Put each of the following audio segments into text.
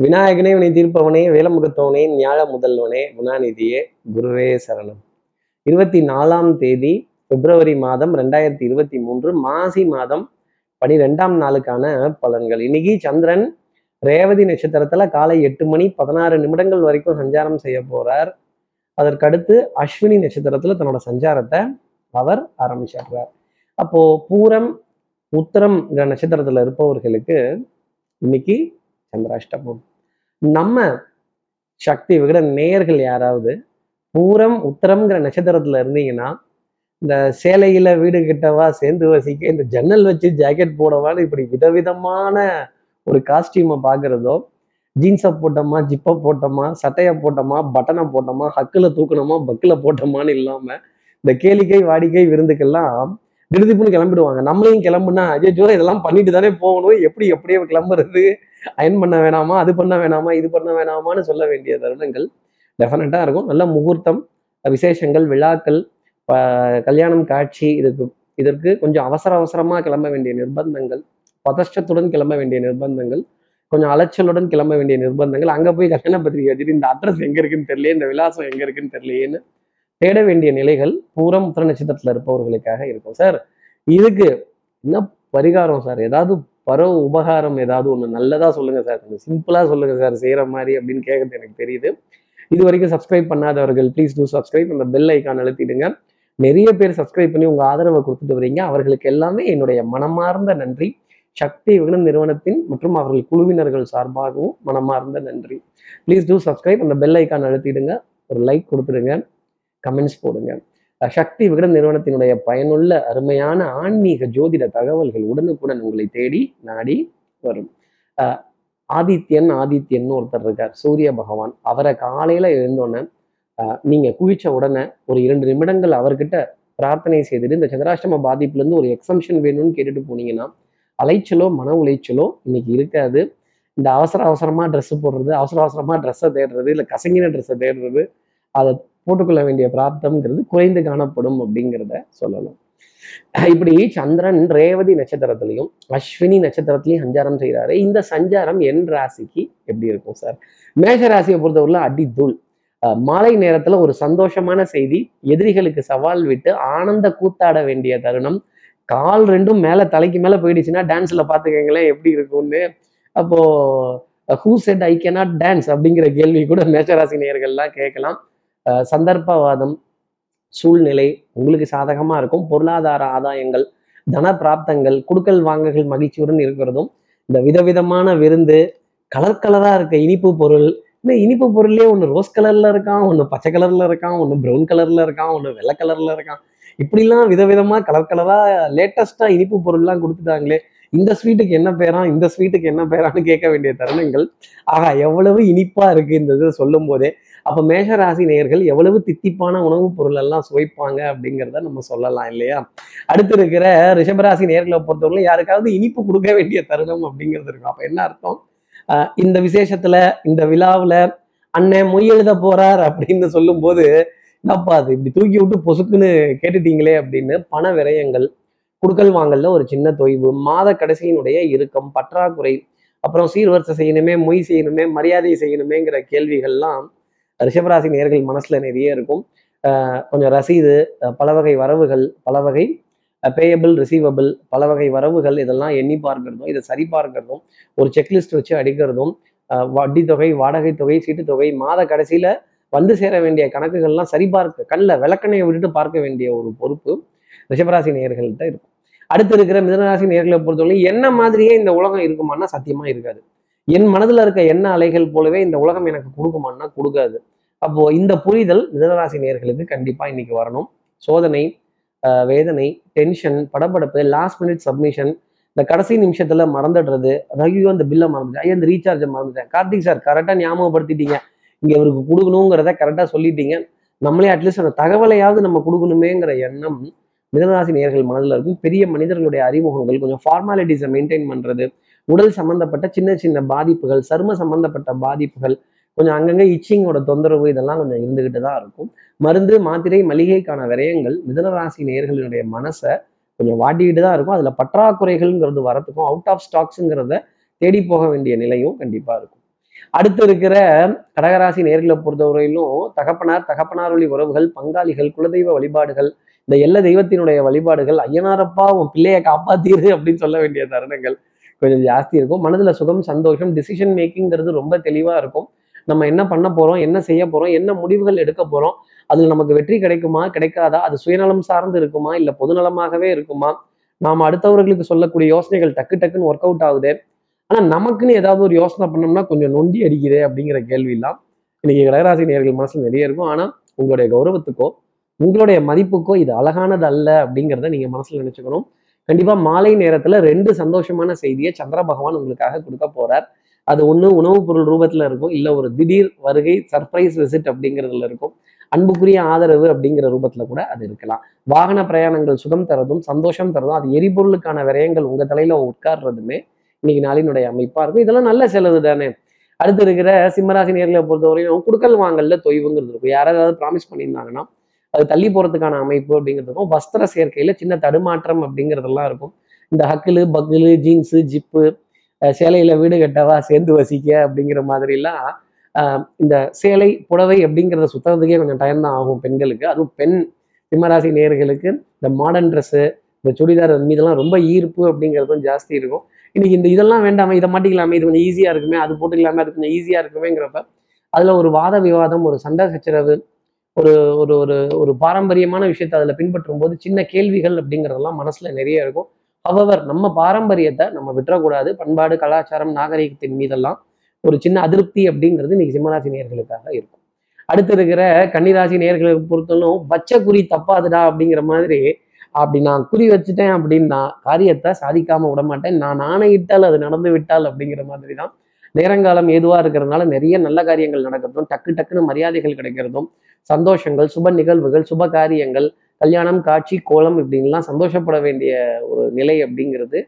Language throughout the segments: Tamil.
விநாயகனே வினை தீர்ப்பவனே வேலமுகத்தவனே ஞாழ முதல்வனே குணாநிதியே குருவே சரணம். இருபத்தி நாலாம் தேதி பிப்ரவரி மாதம் ரெண்டாயிரத்தி இருபத்தி மூன்று மாசி மாதம் பனிரெண்டாம் நாளுக்கான பலன்கள். இன்னைக்கு சந்திரன் ரேவதி நட்சத்திரத்துல காலை எட்டு மணி பதினாறு நிமிடங்கள் வரைக்கும் சஞ்சாரம் செய்ய போறார். அதற்கடுத்து அஸ்வினி நட்சத்திரத்துல தன்னோட சஞ்சாரத்தை அவர் ஆரம்பிச்சிடுறார். அப்போ பூரம் உத்தரம் நட்சத்திரத்துல இருப்பவர்களுக்கு இன்னைக்கு சந்திராஷ்டமம். நம்ம சக்தி விகட நேயர்கள் யாராவது பூரம் உத்தரம்ங்கிற நட்சத்திரத்துல இருந்தீங்கன்னா இந்த சேலையில வீடு கிட்டவா சேர்ந்து வசிக்க இந்த ஜன்னல் வச்சு ஜாக்கெட் போடவான்னு இப்படி விதவிதமான ஒரு காஸ்டியூமை பார்க்குறதோ ஜீன்ஸை போட்டோமா ஜிப்பை போட்டோமா சட்டையை போட்டோமா பட்டனை போட்டோமா ஹக்கில் தூக்கணுமா பக்கில் போட்டோமான்னு இல்லாமல் இந்த கேளிக்கை வாடிக்கை விருந்துக்கெல்லாம் திடுதிப்புன்னு கிளம்பிடுவாங்க. நம்மளையும் கிளம்புனா அஜய் இதெல்லாம் பண்ணிட்டு தானே போகணும். எப்படி எப்படியே கிளம்புறது. அயன் பண்ண வேணாமா அது பண்ண வேணாமா இது பண்ண வேணாமான்னு சொல்ல வேண்டிய தருணங்கள் டெஃபினட்டாக இருக்கும். நல்ல முகூர்த்தம் விசேஷங்கள் விழாக்கள் கல்யாணம் காட்சி இதுக்கு இதற்கு கொஞ்சம் அவசர அவசரமாக கிளம்ப வேண்டிய நிர்பந்தங்கள் பதஷ்டத்துடன் கிளம்ப வேண்டிய நிர்பந்தங்கள் கொஞ்சம் அலைச்சலுடன் கிளம்ப வேண்டிய நிர்பந்தங்கள் அங்கே போய் கல்யாண பத்திரிகை வச்சுட்டு இந்த அட்ரஸ் எங்கே இருக்குன்னு தெரியல இந்த விலாசம் எங்கே இருக்குன்னு தெரியலேன்னு தேட வேண்டிய நிலைகள் பூரம் உத்திர நட்சத்திரத்தில் இருப்பவர்களுக்காக இருக்கும். சார் இதுக்கு என்ன பரிகாரம் சார்? ஏதாவது பரோ உபகாரம் ஏதாவது ஒன்று நல்லதாக சொல்லுங்கள் சார். கொஞ்சம் சிம்பிளாக சொல்லுங்கள் சார். செய்கிற மாதிரி அப்படின்னு கேட்கறது எனக்கு தெரியுது. இது வரைக்கும் சப்ஸ்கிரைப் பண்ணாதவர்கள் ப்ளீஸ் டூ சப்ஸ்கிரைப் அந்த பெல் ஐக்கான் அழுத்திடுங்க. நிறைய பேர் சப்ஸ்கிரைப் பண்ணி உங்கள் ஆதரவை கொடுத்துட்டு வரீங்க அவர்களுக்கு எல்லாமே என்னுடைய மனமார்ந்த நன்றி. சக்தி விகடன் நிறுவனத்தின் மற்றும் அவர்கள் குழுவினர்கள் சார்பாகவும் மனமார்ந்த நன்றி. ப்ளீஸ் டூ சப்ஸ்கிரைப் அந்த பெல் ஐக்கான் அழுத்திடுங்க. ஒரு லைக் கொடுத்துடுங்க. கமெண்ட்ஸ் போடுங்க. சக்தி விகடன் நிறுவனத்தினுடைய பயனுள்ள அருமையான ஆன்மீக ஜோதிட தகவல்கள் உடனுக்குடன் உங்களை தேடி நாடி வரும். ஆதித்யன் ஆதித்யன் ஒருத்தர் இருக்கார். சூரிய பகவான். அவரை காலையில எழுந்தோன்னே நீங்க குவிச்ச உடனே ஒரு இரண்டு நிமிடங்கள் அவர்கிட்ட பிரார்த்தனை செய்துட்டு இந்த சந்திராஷ்டம பாதிப்புல இருந்து ஒரு எக்ஸம்ஷன் வேணும்னு கேட்டுட்டு போனீங்கன்னா அலைச்சலோ மன உளைச்சலோ இன்னைக்கு இருக்காது. இந்த அவசர அவசரமா ட்ரெஸ்ஸு போடுறது அவசர அவசரமாக ட்ரெஸ்ஸை தேடுறது இல்லை கசங்கின ட்ரெஸ்ஸை தேடுறது அதை போட்டுக்கொள்ள வேண்டிய பிராப்தம்ங்கிறது குறைந்து காணப்படும் அப்படிங்கிறத சொல்லலாம். இப்படி சந்திரன் ரேவதி நட்சத்திரத்திலையும் அஸ்வினி நட்சத்திரத்திலையும் சஞ்சாரம் செய்கிறாரு இந்த சஞ்சாரம் என் ராசிக்கு எப்படி இருக்கும் சார் மேஷ ராசியை பொறுத்தவரையில் அடி தூள் மாலை நேரத்துல ஒரு சந்தோஷமான செய்தி எதிரிகளுக்கு சவால் விட்டு ஆனந்த கூத்தாட வேண்டிய தருணம். கால் ரெண்டும் மேல தலைக்கு மேல போயிடுச்சுன்னா டான்ஸ்ல பாத்துக்கங்களேன் எப்படி இருக்கும்னு. அப்போ who said I cannot dance அப்படிங்கிற கேள்வி கூட மேஷராசி நேர்கள்லாம் கேட்கலாம். சந்தர்ப்பவாதம் சூழ்நிலை உங்களுக்கு சாதகமாக இருக்கும். பொருளாதார ஆதாயங்கள் தன பிராப்தங்கள் குடுக்கல் வாங்கல்கள் மகிழ்ச்சியுடன் இருக்கிறதும் இந்த விதவிதமான விருந்து கலர் கலராக இருக்க இனிப்பு பொருள் இந்த இனிப்பு பொருள்லேயே ஒன்று ரோஸ் கலரில் இருக்கான் ஒன்று பச்சை கலரில் இருக்கான் ஒன்று ப்ரௌன் கலரில் இருக்கான் ஒன்று வெள்ளை கலரில் இருக்கான். இப்படிலாம் விதவிதமாக கலர் கலராக லேட்டஸ்ட்டாக இனிப்பு பொருள்லாம் கொடுத்துட்டாங்களே இந்த ஸ்வீட்டுக்கு என்ன பேரா இந்த ஸ்வீட்டுக்கு என்ன பேரான்னு கேட்க வேண்டிய தருணங்கள். ஆகா எவ்வளவு இனிப்பா இருக்கு இந்த இது சொல்லும் போதே அப்ப மேஷராசி நேயர்கள் எவ்வளவு தித்திப்பான உணவுப் பொருள் எல்லாம் சுவைப்பாங்க அப்படிங்கிறத நம்ம சொல்லலாம் இல்லையா? அடுத்து இருக்கிற ரிஷபராசி நேர்களை பொறுத்தவரை யாருக்காவது இனிப்பு கொடுக்க வேண்டிய தருணம் அப்படிங்கிறது இருக்கும். அப்போ என்ன அர்த்தம்? இந்த விசேஷத்துல இந்த விழாவுல அண்ணன் மொய் எழுத போறார் அப்படின்னு சொல்லும்போது என்னப்பா அது இப்படி தூக்கி விட்டு பொசுக்குன்னு கேட்டுட்டீங்களே அப்படின்னு பண விரயங்கள் குடுக்கல் வாங்கல்ல ஒரு சின்ன தொய்வு மாத கடைசியினுடைய இறுக்கம் பற்றாக்குறை அப்புறம் சீர்வரிசை செய்யணுமே மொய் செய்யணுமே மரியாதை செய்யணுமேங்கிற கேள்விகள்லாம் ரிஷபராசி நேர்கள் மனசுல நிறைய இருக்கும். கொஞ்சம் ரசீது பல வகை வரவுகள் பல வகை பேயபிள் ரிசீவபிள் பல வகை வரவுகள் இதெல்லாம் எண்ணி பார்க்கறதும் இதை சரி பார்க்கறதும் ஒரு செக்லிஸ்ட் வச்சு அடிக்கிறதும் வட்டி தொகை வாடகை தொகை சீட்டு தொகை மாத கடைசியில வந்து சேர வேண்டிய கணக்குகள்லாம் சரி பார்க்க கண்ணில் விளக்கணையை விட்டுட்டு பார்க்க வேண்டிய ஒரு பொறுப்பு ரிஷபராசி நேர்கள்ட்ட இருக்கும். அடுத்து இருக்கிற மிதனராசி நேர்களை பொறுத்தவரை என்ன மாதிரியே இந்த உலகம் இருக்குமானா சத்தியமா இருக்காது. என் மனதில் இருக்க எண்ண அலைகள் போலவே இந்த உலகம் எனக்கு கொடுக்குமான்னா கொடுக்காது. அப்போ இந்த புரிதல் மிதனராசி நேர்களுக்கு கண்டிப்பாக இன்னைக்கு வரணும். சோதனை வேதனை டென்ஷன் படப்படப்பு லாஸ்ட் மினிட் சப்மிஷன் இந்த கடைசி நிமிஷத்துல மறந்துடுறது ஐயோ அந்த பில்லை மறந்துட்டேன் ஐயோ அந்த ரீசார்ஜை மறந்துட்டேன். கார்த்திக் சார் கரெக்டாக ஞாபகப்படுத்திட்டீங்க. இங்கே இவருக்கு கொடுக்கணுங்கிறத கரெக்டாக சொல்லிட்டீங்க. நம்மளே அட்லீஸ்ட் அந்த தகவலையாவது நம்ம கொடுக்கணுமேங்கிற எண்ணம் மிதனராசி நேர்கள் மனதில் இருக்கும். பெரிய மனிதர்களுடைய அறிமுகங்கள் கொஞ்சம் ஃபார்மாலிட்டிஸை மெயின்டைன் பண்ணுறது உடல் சம்பந்தப்பட்ட சின்ன சின்ன பாதிப்புகள் சரும சம்பந்தப்பட்ட பாதிப்புகள் கொஞ்சம் அங்கங்கே இச்சிங்கோட தொந்தரவு இதெல்லாம் கொஞ்சம் இருந்துகிட்டு தான் இருக்கும். மருந்து மாத்திரை மளிகைக்கான விரயங்கள் மிதனராசி நேர்களினுடைய மனசை கொஞ்சம் வாட்டிக்கிட்டு தான் இருக்கும். அதில் பற்றாக்குறைகள்ங்கிறது வரத்துக்கும் அவுட் ஆஃப் ஸ்டாக்ஸுங்கிறத தேடி போக வேண்டிய நிலையும் கண்டிப்பாக இருக்கும். அடுத்து இருக்கிற கடகராசி நேர்களை பொறுத்தவரையிலும் தகப்பனார் தகப்பனார் வழி உறவுகள் பங்காளிகள் குலதெய்வ வழிபாடுகள் இந்த எல்லா தெய்வத்தினுடைய வழிபாடுகள் ஐயனாரப்பா உன் பிள்ளையை காப்பாத்திரு அப்படின்னு சொல்ல வேண்டிய தருணங்கள். கொஞ்சம் ஜாஸ்தி இருக்கும். மனதுல சுகம் சந்தோஷம் டிசிஷன் மேக்கிங்கிறது ரொம்ப தெளிவா இருக்கும். நம்ம என்ன பண்ண போறோம் என்ன செய்ய போறோம் என்ன முடிவுகள் எடுக்க போறோம் அதுல நமக்கு வெற்றி கிடைக்குமா கிடைக்காதா அது சுயநலம் சார்ந்து இருக்குமா இல்ல பொதுநலமாகவே இருக்குமா? நாம அடுத்தவர்களுக்கு சொல்லக்கூடிய யோசனைகள் டக்கு டக்குன்னு ஒர்க் அவுட் ஆகுது. ஆனா நமக்குன்னு ஏதாவது ஒரு யோசனை பண்ணோம்னா கொஞ்சம் நொண்டி அடிக்குதே அப்படிங்கிற கேள்வியெல்லாம் இன்னைக்கு கடகராசி நேர்கள் மனசுல நிறைய இருக்கும். ஆனா உங்களுடைய கௌரவத்துக்கோ உங்களுடைய மதிப்புக்கோ இது அழகானது அல்ல அப்படிங்கிறத நீங்க மனசுல நினச்சிக்கணும். கண்டிப்பா மாலை நேரத்துல ரெண்டு சந்தோஷமான செய்தியை சந்திர பகவான் உங்களுக்காக கொடுக்க போறார். அது ஒண்ணு உணவுப் பொருள் ரூபத்துல இருக்கும். இல்ல ஒரு திடீர் வருகை சர்ப்ரைஸ் விசிட் அப்படிங்கிறதுல இருக்கும். அன்புக்குரிய ஆதரவு அப்படிங்கிற ரூபத்துல கூட அது இருக்கலாம். வாகன பிரயாணங்கள் சுகம் தரதும் சந்தோஷம் தரதும் அது எரிபொருளுக்கான விரயங்கள் உங்க தலையில உட்கார்றதுமே இன்னைக்கு நாளினுடைய அமைப்பா இருக்கும். இதெல்லாம் நல்ல செலவு தானே. அடுத்து இருக்கிற சிம்மராசி நேர்களை பொறுத்தவரையும் குடுக்கல் வாங்கல்ல தொய்வுங்கிறது இருக்கும். யாராவது ப்ராமிஸ் பண்ணியிருந்தாங்கன்னா அது தள்ளி போகிறதுக்கான அமைப்பு அப்படிங்கிறதுக்கும் வஸ்திர சேர்க்கையில் சின்ன தடுமாற்றம் அப்படிங்கிறதெல்லாம் இருக்கும். இந்த ஹக்கிலு பக்கிலு ஜீன்ஸு ஜிப்பு சேலையில் வீடு கட்டவா சேர்ந்து வசிக்க அப்படிங்கிற மாதிரிலாம் இந்த சேலை புடவை அப்படிங்கிறத சுத்துறதுக்கே கொஞ்சம் டைம் தான் ஆகும் பெண்களுக்கு. அதுவும் பெண் சிம்மராசி நேர்களுக்கு இந்த மாடர்ன் ட்ரெஸ்ஸு இந்த சுடிதார் மீதெல்லாம் ரொம்ப ஈர்ப்பு அப்படிங்கிறதும் ஜாஸ்தி இருக்கும். இன்னைக்கு இந்த இதெல்லாம் வேண்டாமே இதை மாட்டிக்கலாமே இது கொஞ்சம் ஈஸியாக இருக்குமே அது போட்டுக்கலாமே அது கொஞ்சம் ஈஸியாக இருக்குமேங்கிறப்ப அதில் ஒரு வாத விவாதம் ஒரு சண்டை சச்சரவு ஒரு ஒரு ஒரு ஒரு பாரம்பரியமான விஷயத்தை அதில் பின்பற்றும் போது சின்ன கேள்விகள் அப்படிங்கிறதெல்லாம் மனசில் நிறைய இருக்கும். ஹவவர் நம்ம பாரம்பரியத்தை நம்ம விட்டுறக்கூடாது. பண்பாடு கலாச்சாரம் நாகரிகத்தின் மீதெல்லாம் ஒரு சின்ன அதிருப்தி அப்படிங்கிறது இன்னைக்கு சிம்மராசி நேர்களுக்காக இருக்கும். அடுத்து இருக்கிற கன்னிராசி நேர்களுக்கு பொறுத்தவரைக்கும் வச்ச குறி தப்பாதுடா அப்படிங்கிற மாதிரி அப்படி நான் குறி வச்சுட்டேன் அப்படின்னா காரியத்தை சாதிக்காம விட மாட்டேன் நான் ஆணையிட்டால் அது நடந்து விட்டால் அப்படிங்கிற மாதிரி தான் நேரங்காலம் ஏதுவாக இருக்கிறதுனால நிறைய நல்ல காரியங்கள் நடக்கிறதும் டக்கு டக்குன்னு மரியாதைகள் கிடைக்கிறதும் சந்தோஷங்கள் சுப நிகழ்வுகள் சுப காரியங்கள் கல்யாணம் காட்சி கோலம் இப்படின்லாம் சந்தோஷப்பட வேண்டிய ஒரு நிலை அப்படிங்கிறது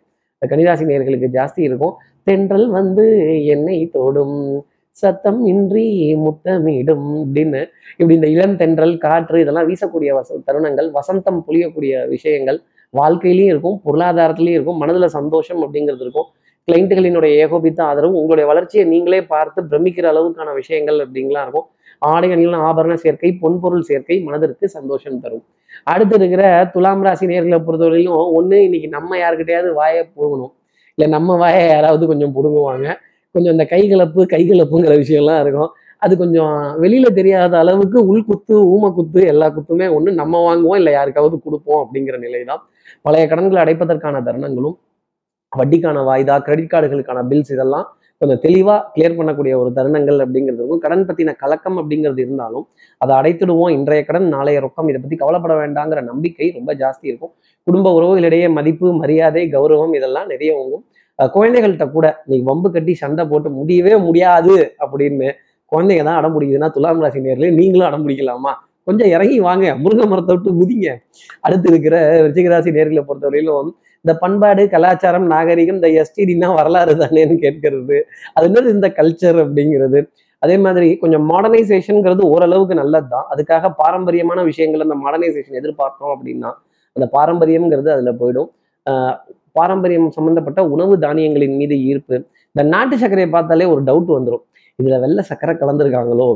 கன்னிராசி நேர்களுக்கு ஜாஸ்தி இருக்கும். தென்றல் வந்து என்னை தோடும் சத்தம் இன்றி முத்தமிடும் அப்படின்னு இப்படி இந்த இளம் தென்றல் காற்று இதெல்லாம் வீசக்கூடிய வச தருணங்கள் வசந்தம் புளியக்கூடிய விஷயங்கள் வாழ்க்கையிலையும் இருக்கும் பொருளாதாரத்திலையும் இருக்கும் மனதுல சந்தோஷம் அப்படிங்கிறது இருக்கும். கிளைண்ட்டுகளினுடைய ஏகோபித்த ஆதரவு உங்களுடைய வளர்ச்சியை நீங்களே பார்த்து பிரமிக்கிற அளவுக்கான விஷயங்கள் அப்படிங்களா இருக்கும். ஆடை அணிகள் ஆபரண சேர்க்கை பொன்பொருள் சேர்க்கை மனதிற்கு சந்தோஷம் தரும். அடுத்து இருக்கிற துலாம் ராசி நேர்களை பொறுத்தவரையிலும் ஒன்று இன்னைக்கு நம்ம யாருக்கிட்டையாவது வாயை போகணும் இல்லை நம்ம வாயை யாராவது கொஞ்சம் பிடுங்குவாங்க. கொஞ்சம் இந்த கைகலப்பு கைகலப்புங்கிற விஷயம்லாம் இருக்கும். அது கொஞ்சம் வெளியில தெரியாத அளவுக்கு உள்குத்து ஊம குத்து எல்லா குத்துமே ஒன்று நம்ம வாங்குவோம் இல்லை யாருக்காவது கொடுப்போம் அப்படிங்கிற நிலை தான் பழைய கடன்களை அடைப்பதற்கான தருணங்களும் வட்டிக்கான வாய்தா கிரெடிட் கார்டுகளுக்கான பில்ஸ் இதெல்லாம் கொஞ்சம் தெளிவாக கிளியர் பண்ணக்கூடிய ஒரு தருணங்கள் அப்படிங்கிறது இருக்கும். கடன் பத்தின கலக்கம் அப்படிங்கிறது இருந்தாலும் அதை அடைத்துடுவோம். இன்றைய கடன் நாளைய ரொக்கம். இதை பத்தி கவலைப்பட வேண்டாங்கிற நம்பிக்கை ரொம்ப ஜாஸ்தி இருக்கும். குடும்ப உறவுகளிடையே மதிப்பு மரியாதை கௌரவம் இதெல்லாம் நிறைய உங்கும் குழந்தைகள்கிட்ட கூட நீ வம்பு கட்டி சண்டை போட்டு முடியவே முடியாது அப்படின்னு குழந்தைங்க தான் அடம் பிடிக்குதுன்னா துலாம் ராசி நேர்ல நீங்களும் அடம் பிடிக்கலாமா? கொஞ்சம் இறங்கி வாங்க. முருங்கை மரத்தை விட்டு குதிங்க. அடுத்து இருக்கிற விருச்சிக ராசி நேர்களை பொறுத்தவரையிலும் இந்த பண்பாடு கலாச்சாரம் நாகரிகம் இந்த எஸ்டிடினா வரலாறு தானேன்னு கேட்கறது. அது என்னது இந்த கல்ச்சர் அப்படிங்கிறது? அதே மாதிரி கொஞ்சம் மாடர்னைசேஷனுங்கிறது ஓரளவுக்கு நல்லது தான் அதுக்காக பாரம்பரியமான விஷயங்கள் அந்த மாடர்னைசேஷன் எதிர்பார்த்தோம் அப்படின்னா அந்த பாரம்பரியம்ங்கிறது அதில் போயிடும். பாரம்பரியம் சம்மந்தப்பட்ட உணவு தானியங்களின் மீது ஈர்ப்பு. இந்த நாட்டு சர்க்கரையை பார்த்தாலே ஒரு டவுட் வந்துடும் இதில் வெள்ளை சர்க்கரை கலந்துருக்காங்களோ?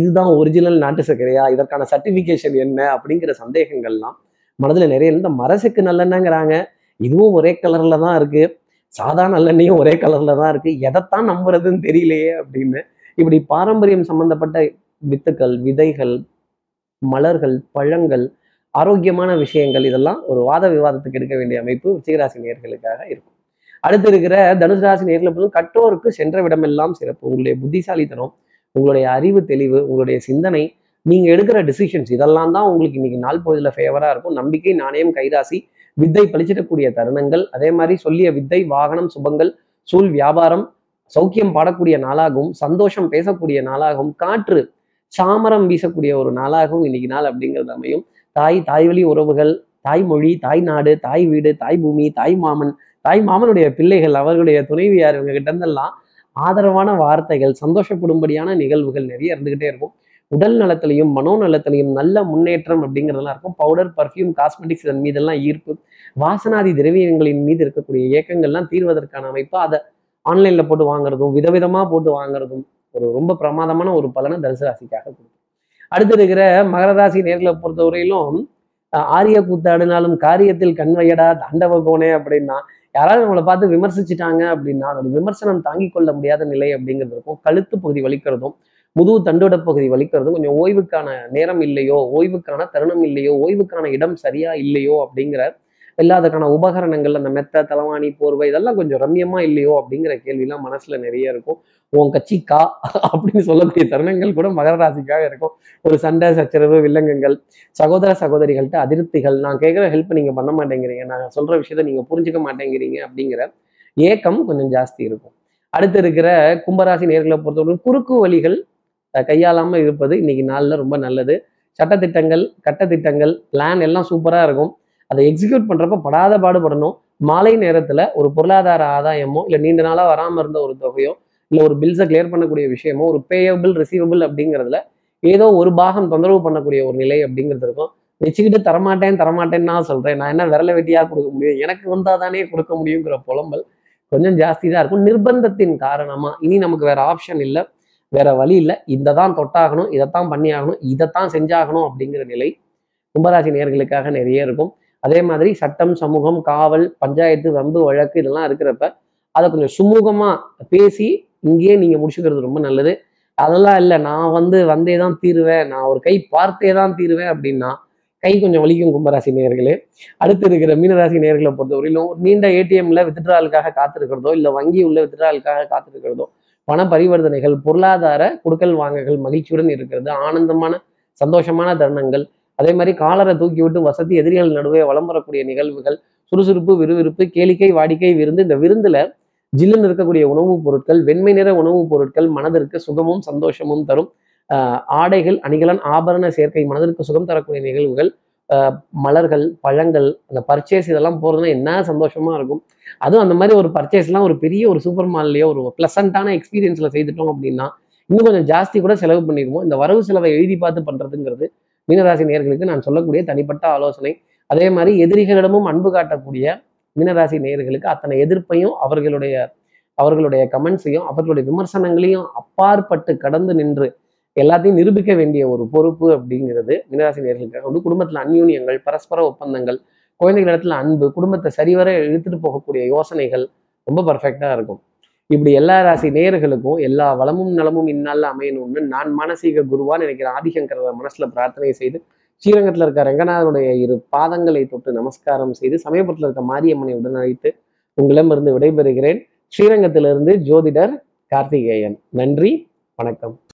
இதுதான் ஒரிஜினல் நாட்டு சர்க்கரையா? இதற்கான சர்டிஃபிகேஷன் என்ன? அப்படிங்கிற சந்தேகங்கள்லாம் மனதில் நிறைய இந்த மரசுக்கு நல்லெண்ணங்கிறாங்க. இதுவும் ஒரே கலர்ல தான் இருக்கு. சாதா நல்லெண்ணையும் ஒரே கலர்ல தான் இருக்கு. எதைத்தான் நம்புறதுன்னு தெரியலையே அப்படின்னு இப்படி பாரம்பரியம் சம்பந்தப்பட்ட வித்துக்கள் விதைகள் மலர்கள் பழங்கள் ஆரோக்கியமான விஷயங்கள் இதெல்லாம் ஒரு வாத விவாதத்துக்கு எடுக்க வேண்டிய அமைப்பு விருச்சிகராசி நேர்களுக்காக இருக்கும். அடுத்து இருக்கிற தனுசு ராசி நேர்களை பொறுத்து கற்றோருக்கு சென்ற விடமெல்லாம் சிறப்பு. உங்களுடைய புத்திசாலித்தனம் உங்களுடைய அறிவு தெளிவு உங்களுடைய சிந்தனை நீங்க எடுக்கிற டிசிஷன்ஸ் இதெல்லாம் தான் உங்களுக்கு இன்னைக்கு நாள் பொழுதுல ஃபேவரா இருக்கும். நம்பிக்கை நாணயம் கைராசி வித்தை பழிச்சிடக்கூடிய தருணங்கள் அதே மாதிரி சொல்லிய வித்தை வாகனம் சுபங்கள் சூழ் வியாபாரம் சௌக்கியம் பாடக்கூடிய நாளாகவும் சந்தோஷம் பேசக்கூடிய நாளாகவும் காற்று சாமரம் வீசக்கூடிய ஒரு நாளாகவும் இன்னைக்கு நாள் அப்படிங்கிறது அமையும். தாய் தாய்வழி உறவுகள் தாய்மொழி தாய் நாடு தாய் வீடு தாய் பூமி தாய் மாமன் தாய் மாமனுடைய பிள்ளைகள் அவர்களுடைய துணைவியார் இவங்க கிட்ட இருந்தெல்லாம் ஆதரவான வார்த்தைகள் சந்தோஷப்படும்படியான நிகழ்வுகள் நிறைய இருந்துகிட்டே இருக்கும். உடல் நலத்திலையும் மனோ நலத்திலையும் நல்ல முன்னேற்றம் அப்படிங்கிறதெல்லாம் இருக்கும். பவுடர் பர்ஃப்யூம் காஸ்மெட்டிக்ஸ் இதன் மீதெல்லாம் ஈர்ப்பு. வாசனாதி திரவியங்களின் மீது இருக்கக்கூடிய இயக்கங்கள்லாம் தீர்வதற்கான அமைப்பு. அதை ஆன்லைன்ல போட்டு வாங்குறதும் விதவிதமா போட்டு வாங்குறதும் ஒரு ரொம்ப பிரமாதமான ஒரு பலனை தனுசு ராசிக்காக கொடுக்கும். அடுத்து இருக்கிற மகர ராசி நேர்களை பொறுத்தவரையிலும் ஆரிய கூத்தாடினாலும் காரியத்தில் கண்வையடா தாண்டவ கோனே அப்படின்னா யாராவது நம்மளை பார்த்து விமர்சிச்சுட்டாங்க அப்படின்னா அதோட விமர்சனம் தாங்கிக் கொள்ள முடியாத நிலை அப்படிங்கிறது இருக்கும். கழுத்து பகுதி வலிக்கிறதும் முதுகு தண்டோட பகுதி வலிக்கிறது கொஞ்சம் ஓய்வுக்கான நேரம் இல்லையோ ஓய்வுக்கான தருணம் இல்லையோ ஓய்வுக்கான இடம் சரியா இல்லையோ அப்படிங்கிற இல்லாதக்கான உபகரணங்கள் அந்த மெத்த தலவாணி போர்வை இதெல்லாம் கொஞ்சம் ரம்யமா இல்லையோ அப்படிங்கிற கேள்விலாம் மனசுல நிறைய இருக்கும். உன் கட்சி கா அப்படின்னு சொல்லக்கூடிய தருணங்கள் கூட மகர ராசிக்காக இருக்கும். ஒரு சண்டை சச்சரவு வில்லங்கங்கள் சகோதர சகோதரிகள்கிட்ட அதிருப்திகள். நான் கேட்குற ஹெல்ப் நீங்க பண்ண மாட்டேங்கிறீங்க. நான் சொல்ற விஷயத்த நீங்க புரிஞ்சுக்க மாட்டேங்கிறீங்க அப்படிங்கிற ஏக்கம் கொஞ்சம் ஜாஸ்தி இருக்கும். அடுத்து இருக்கிற கும்பராசி நேர்களை பொறுத்தவரை குறுக்கு வழிகள் கையாளாமல் இருப்பது இன்னைக்கு நாளில் ரொம்ப நல்லது. சட்டத்திட்டங்கள் கட்டத்திட்டங்கள் பிளான் எல்லாம் சூப்பராக இருக்கும். அதை எக்ஸிக்யூட் பண்ணுறப்ப படாத பாடுபடணும். மாலை நேரத்தில் ஒரு பொருளாதார ஆதாயமோ இல்லை நீண்ட நாளாக வராமல் இருந்த ஒரு தொகையோ இல்லை ஒரு பில்ஸை கிளியர் பண்ணக்கூடிய விஷயமோ ஒரு பேயபிள் ரிசீவபிள் அப்படிங்கிறதுல ஏதோ ஒரு பாகம் தொந்தரவு பண்ணக்கூடிய ஒரு நிலை அப்படிங்கிறது இருக்கும். வச்சுக்கிட்டு தரமாட்டேன் தரமாட்டேன்னு நான் சொல்கிறேன் நான் என்ன விரல வெட்டியாக கொடுக்க முடியும்? எனக்கு வந்தால் தானே கொடுக்க முடியுங்கிற புலம்பல் கொஞ்சம் ஜாஸ்தி தான் இருக்கும். நிர்பந்தத்தின் காரணமாக இனி நமக்கு வேற ஆப்ஷன் இல்லை. வேற வழி இல்லை. இதை தான் தொட்டாகணும் இதைத்தான் பண்ணி ஆகணும் இதைத்தான் செஞ்சாகணும் அப்படிங்கிற நிலை கும்பராசி நேர்களுக்காக நிறைய இருக்கும். அதே மாதிரி சட்டம் சமூகம் காவல் பஞ்சாயத்து வம்பு வழக்கு இதெல்லாம் இருக்கிறப்ப அதை கொஞ்சம் சுமூகமாக பேசி இங்கேயே நீங்கள் முடிச்சுக்கிறது ரொம்ப நல்லது. அதெல்லாம் இல்லை நான் வந்து வந்தே தான் தீருவேன் நான் ஒரு கை பார்த்தே தான் தீருவேன் அப்படின்னா கை கொஞ்சம் வலிக்கும் கும்பராசி நேர்களே அடுத்து இருக்கிற மீனராசி நேர்களை பொறுத்தவரையிலும் ஒரு நீண்ட ஏடிஎம்ல வித்ட்ராலுக்காக காத்திருக்கிறதோ இல்லை வங்கி உள்ள வித்ட்ராலுக்காக காத்திருக்கிறதோ பண பரிவர்த்தனைகள் பொருளாதார கொடுக்கல் வாங்கல்கள் மகிழ்ச்சியுடன் இருக்கிறது ஆனந்தமான சந்தோஷமான தருணங்கள். அதே மாதிரி காலரை தூக்கி விட்டு வசதி எதிரிகள் நடுவே வளம் வரக்கூடிய நிகழ்வுகள் சுறுசுறுப்பு விறுவிறுப்பு கேளிக்கை வாடிக்கை விருந்து இந்த விருந்துல ஜில்லுன்னு இருக்கக்கூடிய உணவுப் பொருட்கள் வெண்மை நிற உணவுப் பொருட்கள் மனதிற்கு சுகமும் சந்தோஷமும் தரும். ஆஹ் ஆடைகள் அணிகலன் ஆபரண சேர்க்கை மனதிற்கு சுகம் தரக்கூடிய நிகழ்வுகள் மலர்கள் பழங்கள் அந்த பர்ச்சேஸ் இதெல்லாம் போகிறதுனா என்ன சந்தோஷமாக இருக்கும்? அதுவும் அந்த மாதிரி ஒரு பர்ச்சேஸ்லாம் ஒரு பெரிய ஒரு சூப்பர் மால்லையோ ஒரு ப்ளசண்ட்டான எக்ஸ்பீரியன்ஸில் செய்துட்டோம் அப்படின்னா இன்னும் கொஞ்சம் ஜாஸ்தி கூட செலவு பண்ணிடுவோம். இந்த வரவு செலவை எழுதி பார்த்து பண்ணுறதுங்கிறது மீனராசி நேயர்களுக்கு நான் சொல்லக்கூடிய தனிப்பட்ட ஆலோசனை. அதே மாதிரி எதிரிகளிடமும் அன்பு காட்டக்கூடிய மீனராசி நேயர்களுக்கு அத்தனை எதிர்ப்பையும் அவர்களுடைய அவர்களுடைய கமெண்ட்ஸையும் அவர்களுடைய விமர்சனங்களையும் அப்பாற்பட்டு கடந்து நின்று எல்லாத்தையும் நிரூபிக்க வேண்டிய ஒரு பொறுப்பு அப்படிங்கிறது மீனராசி நேர்களுக்காக வந்து குடும்பத்தில் அந்யூன்யங்கள் பரஸ்பர ஒப்பந்தங்கள் குழந்தைகள் இடத்துல அன்பு குடும்பத்தை சரிவர இழுத்துட்டு போகக்கூடிய யோசனைகள் ரொம்ப பர்ஃபெக்டாக இருக்கும். இப்படி எல்லா ராசி நேயர்களுக்கும் எல்லா வளமும் நலமும் இந்நாளில் அமையணும்னு நான் மானசீக குருவான்னு நினைக்கிற ஆதிசங்கர மனசுல பிரார்த்தனை செய்து ஸ்ரீரங்கத்தில் இருக்க ரங்கநாதனுடைய இரு பாதங்களை தொட்டு நமஸ்காரம் செய்து சமயபுரத்தில் இருக்க மாரியம்மனை உடன் அழைத்து உங்களிடமிருந்து விடைபெறுகிறேன். ஸ்ரீரங்கத்திலிருந்து ஜோதிடர் கார்த்திகேயன். நன்றி வணக்கம்.